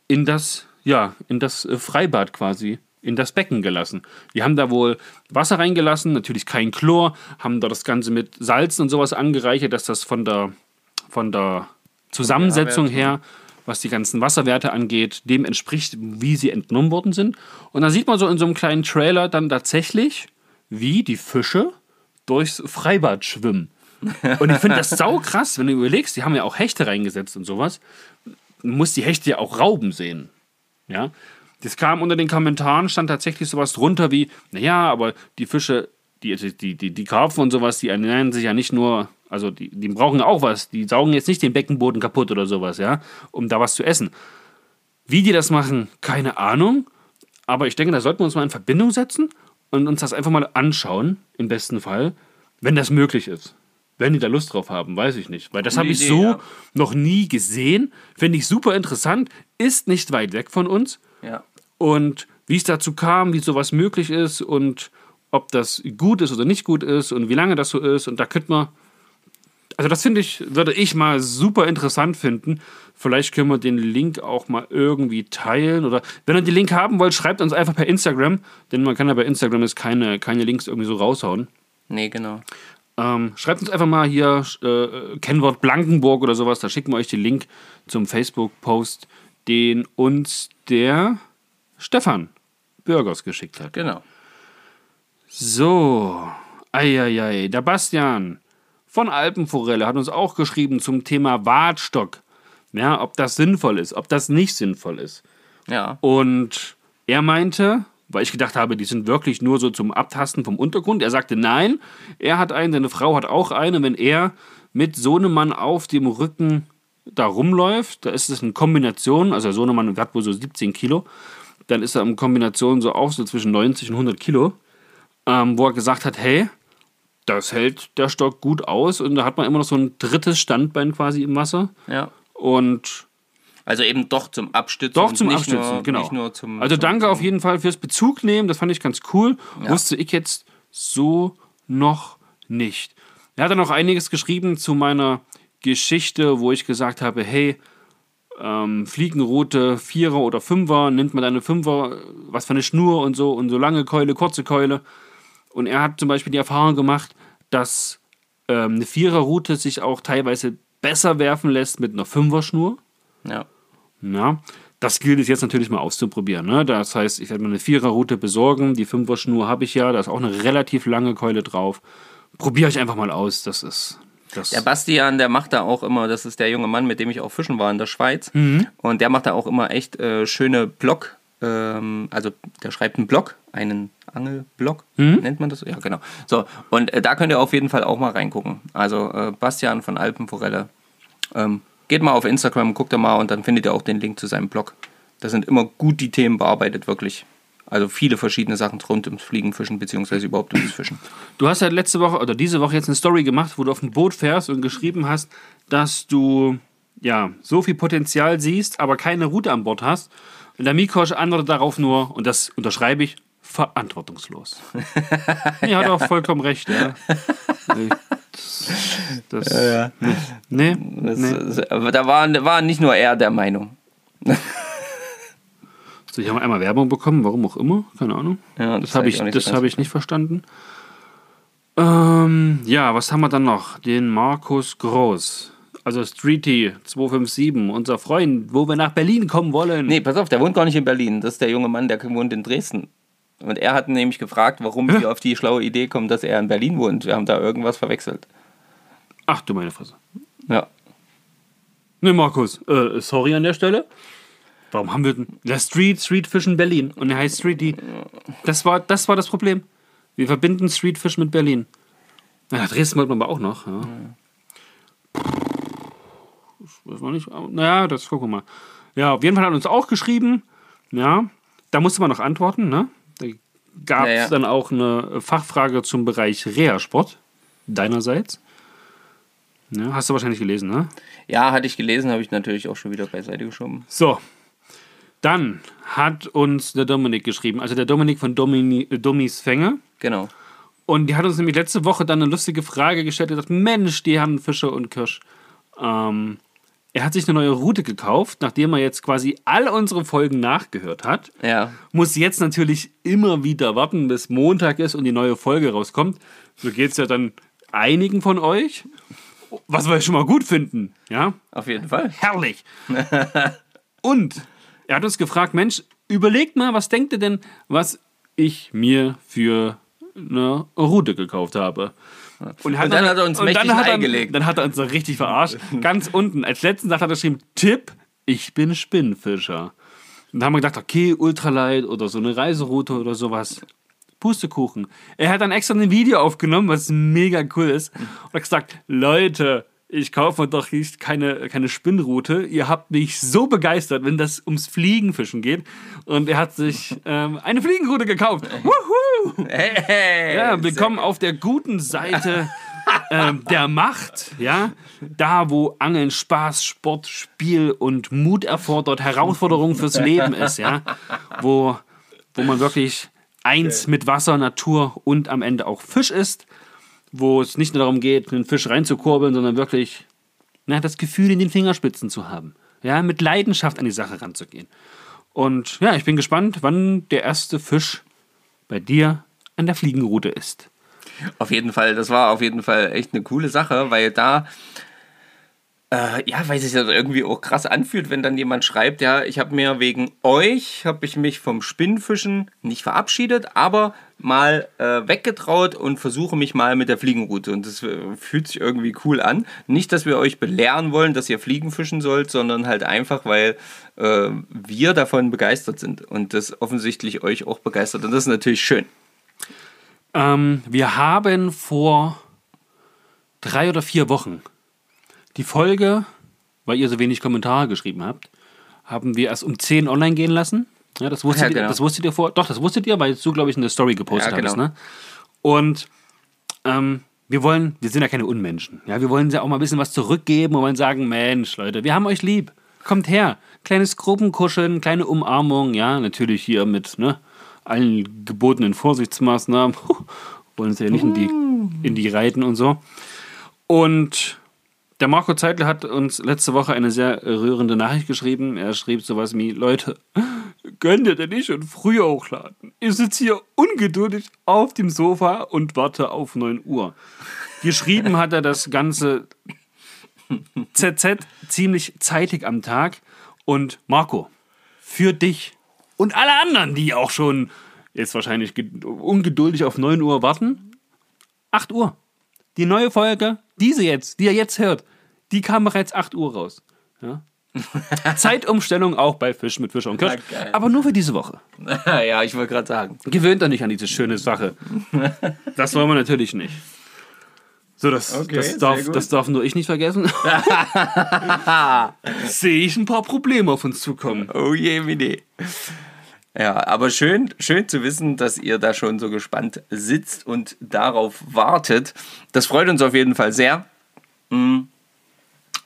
in das, ja, in das äh, Freibad quasi, in das Becken gelassen. Die haben da wohl Wasser reingelassen, natürlich kein Chlor, haben da das Ganze mit Salzen und sowas angereichert, dass das von der, von der Zusammensetzung her, was die ganzen Wasserwerte angeht, dem entspricht, wie sie entnommen worden sind. Und dann sieht man so in so einem kleinen Trailer dann tatsächlich, wie die Fische durchs Freibad schwimmen. Und ich finde das sau krass, wenn du überlegst, die haben ja auch Hechte reingesetzt und sowas. Du musst die Hechte ja auch rauben sehen. Ja. Das kam unter den Kommentaren, stand tatsächlich sowas drunter wie, naja, aber die Fische, die, die, die, die Karpfen und sowas, die ernähren sich ja nicht nur, also die, die brauchen auch was. Die saugen jetzt nicht den Beckenboden kaputt oder sowas, ja, um da was zu essen. Wie die das machen, keine Ahnung. Aber ich denke, da sollten wir uns mal in Verbindung setzen und uns das einfach mal anschauen, im besten Fall, wenn das möglich ist. Wenn die da Lust drauf haben, weiß ich nicht. Weil das habe ich so ja. noch nie gesehen. Finde ich super interessant. Ist nicht weit weg von uns. Ja. Und wie es dazu kam, wie sowas möglich ist und ob das gut ist oder nicht gut ist und wie lange das so ist. Und da könnte man. Also, das finde ich, würde ich mal super interessant finden. Vielleicht können wir den Link auch mal irgendwie teilen. Oder wenn ihr den Link haben wollt, schreibt uns einfach per Instagram. Denn man kann ja bei Instagram jetzt keine, keine Links irgendwie so raushauen. Nee, genau. Ähm, schreibt uns einfach mal hier äh, Kennwort Blankenburg oder sowas. Da schicken wir euch den Link zum Facebook-Post, den uns der Stefan Bürgers geschickt hat. Genau. So, eieiei, der Bastian von Alpenforelle hat uns auch geschrieben zum Thema Wartstock. Ja, ob das sinnvoll ist, ob das nicht sinnvoll ist. Ja. Und er meinte, weil ich gedacht habe, die sind wirklich nur so zum Abtasten vom Untergrund. Er sagte, nein, er hat einen, seine Frau hat auch einen. Wenn er mit Sohnemann auf dem Rücken da rumläuft, da ist es eine Kombination, also Sohnemann hat wohl so 17 Kilo, dann ist er in Kombination so auch so zwischen 90 und 100 Kilo, ähm, wo er gesagt hat, hey, das hält der Stock gut aus und da hat man immer noch so ein drittes Standbein quasi im Wasser Ja. und Also eben doch zum Abstützen. doch zum Abstützen, nur, genau. Zum, also danke zum, auf jeden Fall fürs Bezug nehmen, das fand ich ganz cool. Ja. Wusste ich jetzt so noch nicht. Er hat dann noch einiges geschrieben zu meiner Geschichte, wo ich gesagt habe, hey, ähm, Fliegenroute, Vierer oder Fünfer, nimmt man eine Fünfer, was für eine Schnur und so und so lange Keule, kurze Keule. Und er hat zum Beispiel die Erfahrung gemacht, dass ähm, eine Viererroute sich auch teilweise besser werfen lässt mit einer Fünferschnur. Ja. Ja, das gilt es jetzt natürlich mal auszuprobieren. Ne? Das heißt, ich werde mir eine Viererroute besorgen. Die Fünfer-Schnur habe ich ja. Da ist auch eine relativ lange Keule drauf. Probiere ich einfach mal aus. Das ist. Das Der Bastian, der macht da auch immer, das ist der junge Mann, mit dem ich auch fischen war in der Schweiz. Und der macht da auch immer echt äh, schöne Blog. Ähm, also der schreibt einen Blog, einen Angelblog, nennt man das? Ja, genau. So, und äh, da könnt ihr auf jeden Fall auch mal reingucken. Also äh, Bastian von Alpenforelle. Ähm, geht mal auf Instagram, guckt da mal und dann findet ihr auch den Link zu seinem Blog. Da sind immer gut die Themen bearbeitet, wirklich. Also viele verschiedene Sachen rund ums Fliegenfischen, beziehungsweise überhaupt ums Fischen. Du hast ja letzte Woche oder diese Woche jetzt eine Story gemacht, wo du auf dem Boot fährst und geschrieben hast, dass du ja so viel Potenzial siehst, aber keine Route an Bord hast. Der Mikosch antwortet darauf nur, und das unterschreibe ich, verantwortungslos. ja, hat auch vollkommen recht, ja. Das, das, Nee, Das, nee. das, aber da war, war nicht nur er der Meinung. So, ich habe einmal Werbung bekommen, warum auch immer, keine Ahnung. Ja, Das habe hab ich, nicht das hab ich nicht verstanden. Ähm, ja, was haben wir dann noch? Den Markus Groß. Also Streety 257, unser Freund, wo wir nach Berlin kommen wollen. Nee, pass auf, der wohnt gar nicht in Berlin. Das ist der junge Mann, der wohnt in Dresden. Und er hat nämlich gefragt, warum wir auf die schlaue Idee kommen, dass er in Berlin wohnt. Wir haben da irgendwas verwechselt. Ach du meine Fresse. Ja. Nee, Markus, äh, sorry an der Stelle. Warum haben wir denn der Street, Street Fischen Berlin und er heißt Streety. Das war, das war das Problem. Wir verbinden Street Fish mit Berlin. Na, Dresden wollten wir aber auch noch. Ja. Weiß man nicht. Naja, das gucken wir mal. Ja, auf jeden Fall hat uns auch geschrieben. Ja, da musste man noch antworten. Ne? Da gab es Ja, ja. dann auch eine Fachfrage zum Bereich Reha-Sport. Deinerseits. Ja, hast du wahrscheinlich gelesen, ne? Ja, hatte ich gelesen, habe ich natürlich auch schon wieder beiseite geschoben. So. Dann hat uns der Dominik geschrieben, also der Dominik von Domini, äh, Dummies Fänge. Genau. Und die hat uns nämlich letzte Woche dann eine lustige Frage gestellt. Er sagt, Mensch, die haben Fischer und Kirsch. Ähm, er hat sich eine neue Route gekauft, nachdem er jetzt quasi all unsere Folgen nachgehört hat. Ja. Muss jetzt natürlich immer wieder warten, bis Montag ist und die neue Folge rauskommt. So geht es ja dann einigen von euch. Was wir schon mal gut finden, ja? Auf jeden Fall. Herrlich. Und er hat uns gefragt, Mensch, überlegt mal, was denkt ihr denn, was ich mir für eine Route gekauft habe? Und, Und dann hat er uns mächtig hat er, eingelegt. Dann hat er uns so richtig verarscht. Ganz unten, als letzten Satz hat er geschrieben, Tipp, ich bin Spinnfischer. Und dann haben wir gedacht, okay, Ultralight oder so eine Reiseroute oder sowas. Pustekuchen. Er hat dann extra ein Video aufgenommen, was mega cool ist. Und hat gesagt, Leute, ich kaufe mir doch nicht keine, keine Spinnroute. Ihr habt mich so begeistert, wenn das ums Fliegenfischen geht. Und er hat sich ähm, eine Fliegenroute gekauft. Wuhu! Hey, Ja, willkommen auf der guten Seite ähm, der Macht, ja. Da, wo Angeln Spaß, Sport, Spiel und Mut erfordert, Herausforderung fürs Leben ist, ja. Wo, wo man wirklich eins mit Wasser, Natur und am Ende auch Fisch ist. Wo es nicht nur darum geht, einen Fisch reinzukurbeln, sondern wirklich na, das Gefühl in den Fingerspitzen zu haben. Ja, mit Leidenschaft an die Sache ranzugehen. Und ja, ich bin gespannt, wann der erste Fisch bei dir an der Fliegenroute ist. Auf jeden Fall, das war auf jeden Fall echt eine coole Sache, weil da, äh, ja, weil sich das irgendwie auch krass anfühlt, wenn dann jemand schreibt, ja, ich habe mir wegen euch, habe ich mich vom Spinnfischen nicht verabschiedet, aber mal äh, weggetraut und versuche mich mal mit der Fliegenroute. Und das äh, fühlt sich irgendwie cool an. Nicht, dass wir euch belehren wollen, dass ihr Fliegen fischen sollt, sondern halt einfach, weil äh, wir davon begeistert sind und das offensichtlich euch auch begeistert. Und das ist natürlich schön. Ähm, wir haben vor drei oder vier Wochen die Folge, weil ihr so wenig Kommentare geschrieben habt, haben wir erst um 10 online gehen lassen. Ja, das wusstet, ja, ihr, genau. das wusstet ihr vor. Doch, das wusstet ihr, weil du, glaube ich, in der Story gepostet Ja, genau. hattest. Ne? Und ähm, wir wollen, wir sind ja keine Unmenschen. Ja, wir wollen ja auch mal ein bisschen was zurückgeben und wollen sagen, Mensch, Leute, wir haben euch lieb. Kommt her. Kleines Gruppenkuscheln, kleine Umarmung, ja, natürlich hier mit ne, allen gebotenen Vorsichtsmaßnahmen. wollen uns ja nicht in die, in die reiten und so. Und der Marco Zeitler hat uns letzte Woche eine sehr rührende Nachricht geschrieben. Er schrieb sowas wie, Leute, könnt ihr denn nicht schon früher hochladen? Ich sitze hier ungeduldig auf dem Sofa und warte auf 9 Uhr. Geschrieben hat er das ganze ZZ ziemlich zeitig am Tag. Und Marco, für dich und alle anderen, die auch schon jetzt wahrscheinlich ge- ungeduldig auf 9 Uhr warten, 8 Uhr. Die neue Folge, diese jetzt, die ihr jetzt hört, die kam bereits 8 Uhr raus. Ja? Zeitumstellung auch bei Fisch mit Fischer und Kirsch. Aber nur für diese Woche. ja, ich wollte gerade sagen. Gewöhnt euch nicht an diese schöne Sache. Das wollen wir natürlich nicht. So, das, Okay, das, darf, das darf nur ich nicht vergessen. Sehe ich ein paar Probleme auf uns zukommen. Oh je, Mini. Ja, aber schön, schön zu wissen, dass ihr da schon so gespannt sitzt und darauf wartet. Das freut uns auf jeden Fall sehr. Mm.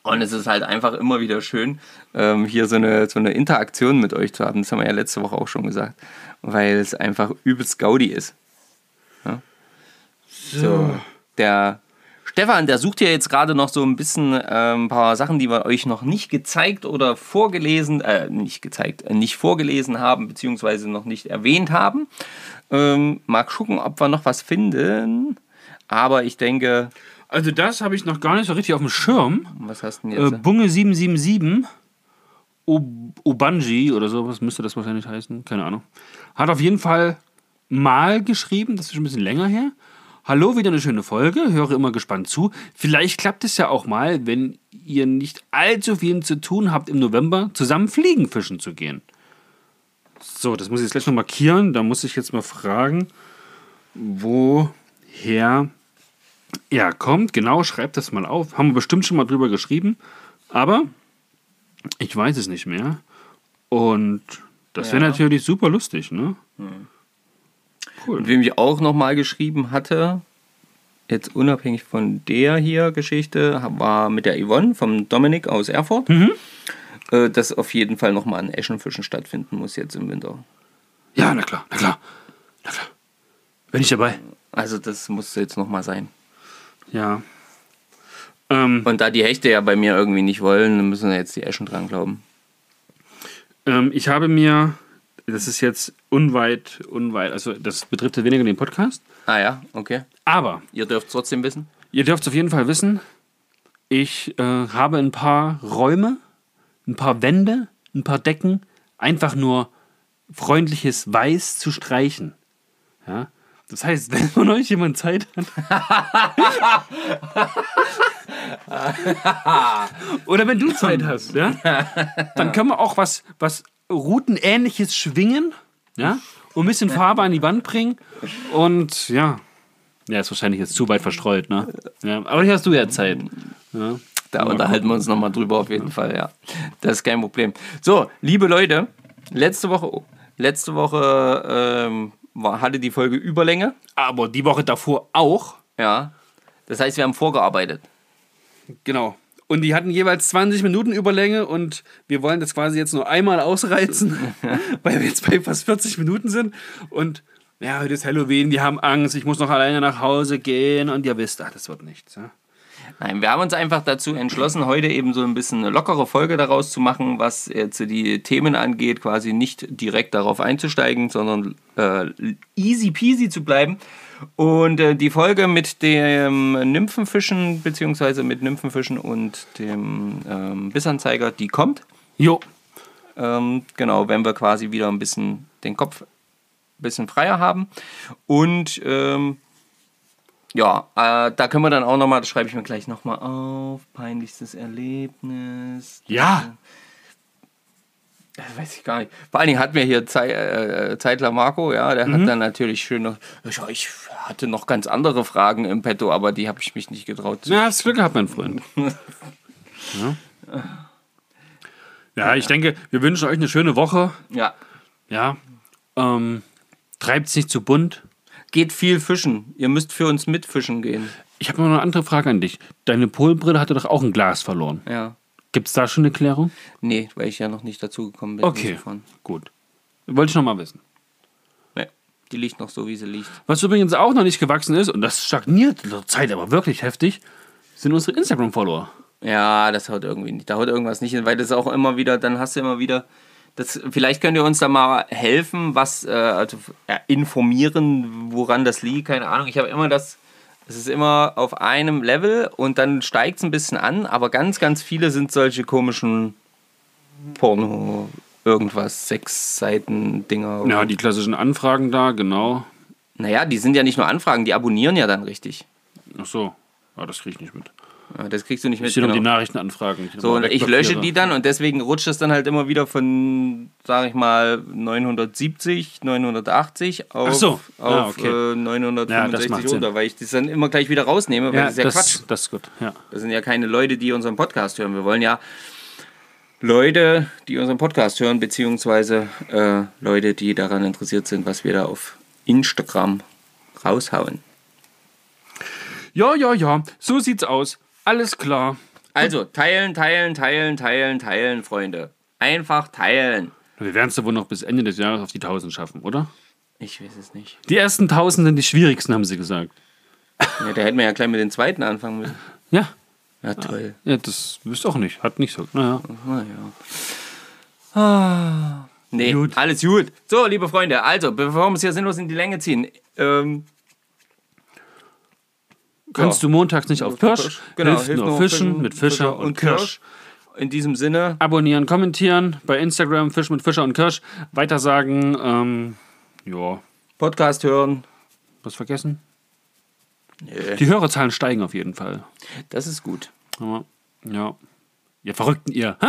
Und es ist halt einfach immer wieder schön, ähm, hier so eine, so eine Interaktion mit euch zu haben. Das haben wir ja letzte Woche auch schon gesagt. Weil es einfach übelst Gaudi ist. Ja? So. Der Stefan, der sucht ja jetzt gerade noch so ein bisschen ähm, ein paar Sachen, die wir euch noch nicht gezeigt oder vorgelesen, äh, nicht gezeigt, äh, nicht vorgelesen haben, beziehungsweise noch nicht erwähnt haben. Ähm, mal gucken, ob wir noch was finden. Aber ich denke, Also, das habe ich noch gar nicht so richtig auf dem Schirm. was hast du denn Äh, jetzt? Bunge 777, Ob- Obanji oder sowas müsste das wahrscheinlich heißen, keine Ahnung. Hat auf jeden Fall mal geschrieben, das ist schon ein bisschen länger her. Hallo, wieder eine schöne Folge, höre immer gespannt zu. Vielleicht klappt es ja auch mal, wenn ihr nicht allzu viel zu tun habt, im November zusammen Fliegenfischen zu gehen. So, das muss ich jetzt gleich noch markieren. Da muss ich jetzt mal fragen, woher er kommt. Genau, schreibt das mal auf. Haben wir bestimmt schon mal drüber geschrieben. Aber ich weiß es nicht mehr. Und das wäre Ja. natürlich super lustig, ne? Und wem ich auch nochmal geschrieben hatte, jetzt unabhängig von der hier Geschichte, war mit der Yvonne vom Dominik aus Erfurt, äh, dass auf jeden Fall nochmal ein Eschenfischen stattfinden muss jetzt im Winter. Ja, na klar, na klar. Na klar. Bin ich dabei? Also das muss jetzt nochmal sein. Ja. Ähm, Und da die Hechte ja bei mir irgendwie nicht wollen, dann müssen jetzt die Eschen dran glauben. ähm, ich habe mir, das ist jetzt unweit, unweit, also das betrifft ja weniger den Podcast, Ah ja, okay. aber Ihr dürft trotzdem wissen. Ihr dürft auf jeden Fall wissen, ich äh, habe ein paar Räume, ein paar Wände, ein paar Decken, einfach nur freundliches Weiß zu streichen. Ja? Das heißt, wenn von euch jemand Zeit hat. oder wenn du Zeit hast, ja, dann können wir auch was, was Routenähnliches schwingen, ja, und ein bisschen Farbe an die Wand bringen. Und ja, ja, ist wahrscheinlich jetzt zu weit verstreut, ne? Ja, aber hier hast du ja Zeit. Ja. Da unterhalten wir uns nochmal drüber auf jeden Fall, ja. Das ist kein Problem. So, liebe Leute, letzte Woche, oh, letzte Woche ähm, war, hatte die Folge Überlänge. Aber die Woche davor auch. Ja. Das heißt, wir haben vorgearbeitet. Genau. Und die hatten jeweils 20 Minuten Überlänge und wir wollen das quasi jetzt nur einmal ausreizen, weil wir jetzt bei fast 40 Minuten sind. Und ja, heute ist Halloween, wir haben Angst, ich muss noch alleine nach Hause gehen und ihr wisst, ach, das wird nichts. Ja? Nein, wir haben uns einfach dazu entschlossen, heute eben so ein bisschen eine lockere Folge daraus zu machen, was jetzt die Themen angeht, quasi nicht direkt darauf einzusteigen, sondern äh, easy peasy zu bleiben. Und äh, die Folge mit dem Nymphenfischen, beziehungsweise mit Nymphenfischen und dem ähm, Bissanzeiger, die kommt. Jo. Ähm, genau, wenn wir quasi wieder ein bisschen den Kopf ein bisschen freier haben. Und ähm, ja, äh, da können wir dann auch nochmal, das schreibe ich mir gleich nochmal auf, peinlichstes Erlebnis. Ja. Das weiß ich gar nicht. Vor allen Dingen hatten wir hier Zei äh, Zeitler Marco, ja, der hat dann natürlich schön noch, ich hatte noch ganz andere Fragen im Petto, aber die habe ich mich nicht getraut. zu Ja, hast Glück gehabt, mein Freund. ja. ja, ich denke, wir wünschen euch eine schöne Woche. Ja, Ja. Ähm, Treibt es nicht zu bunt. geht viel fischen. Ihr müsst für uns mitfischen gehen. Ich habe noch eine andere Frage an dich. Deine Polbrille hatte doch auch ein Glas verloren. Ja. Gibt es da schon eine Klärung? Nee, weil ich ja noch nicht dazu gekommen bin. Okay, gut. Wollte ich noch mal wissen. Nee, die liegt noch so, wie sie liegt. Was übrigens auch noch nicht gewachsen ist, und das stagniert in der Zeit aber wirklich heftig, sind unsere Instagram-Follower. Ja, das haut irgendwie nicht. Da haut irgendwas nicht hin, weil das auch immer wieder, dann hast du immer wieder Das, vielleicht könnt ihr uns da mal helfen, was, äh, also informieren, woran das liegt. Keine Ahnung. Ich habe immer das, es ist immer auf einem Level und dann steigt es ein bisschen an, aber ganz, ganz viele sind solche komischen Porno, irgendwas, sechs Seiten Dinger. Ja, die klassischen Anfragen da, genau. naja, die sind ja nicht nur Anfragen, die abonnieren ja dann richtig. Ach so. Ja, das kriege ich nicht mit. Ja, Das kriegst du nicht mit. Es geht um die genau. Nachrichtenanfragen. So, und ich lösche die dann und deswegen rutscht es dann halt immer wieder von, sag ich mal, 970, 980 auf, so. auf Ah, okay. äh, Ja, 965 das macht runter, weil ich das dann immer gleich wieder rausnehme, weil Ja, das ist ja das, Quatsch. das ist gut. Ja. Das sind ja keine Leute, die unseren Podcast hören. Wir wollen ja Leute, die unseren Podcast hören, beziehungsweise äh, Leute, die daran interessiert sind, was wir da auf Instagram raushauen. ja, ja, ja. So sieht's aus. Alles klar. Also, teilen, teilen, teilen, teilen, teilen, Freunde. Einfach teilen. Wir werden es ja wohl noch bis Ende des Jahres auf die 1000 schaffen, oder? Ich weiß es nicht. Die ersten 1000 sind die schwierigsten, haben sie gesagt. Ja, da hätten wir ja gleich mit den zweiten anfangen müssen. Ja. Ja, toll. Ja, das wisst auch nicht. Hat nicht so. Naja. Naja. Nee, Gut. alles gut. So, liebe Freunde, also, bevor wir es hier sinnlos in die Länge ziehen, ähm, Kannst du montags nicht auf Pirsch? Genau, hilft nur Fischen mit Fischer und, Kirsch. In diesem Sinne, Abonnieren, kommentieren bei Instagram Fisch mit Fischer und Kirsch. Weitersagen. Ähm, ja. Podcast hören. Was vergessen? Nö. Die Hörerzahlen steigen auf jeden Fall. Das ist gut. Ja. Ja. Ihr Verrückten, ihr. Hä?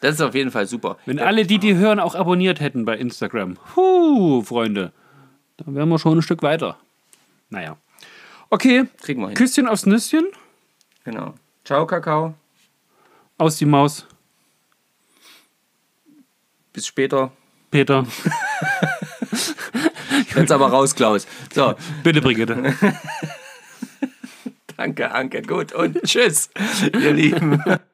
Das ist auf jeden Fall super. Wenn alle, die die hören, auch abonniert hätten bei Instagram. Huh, Freunde. Dann wären wir schon ein Stück weiter. Naja. Okay. Kriegen wir hin. Küsschen aufs Nüsschen. Genau. Ciao, Kakao. Aus die Maus. Bis später. Peter. Jetzt aber raus, Klaus. So, Bitte, Brigitte. danke, Anke. Gut und tschüss, ihr Lieben.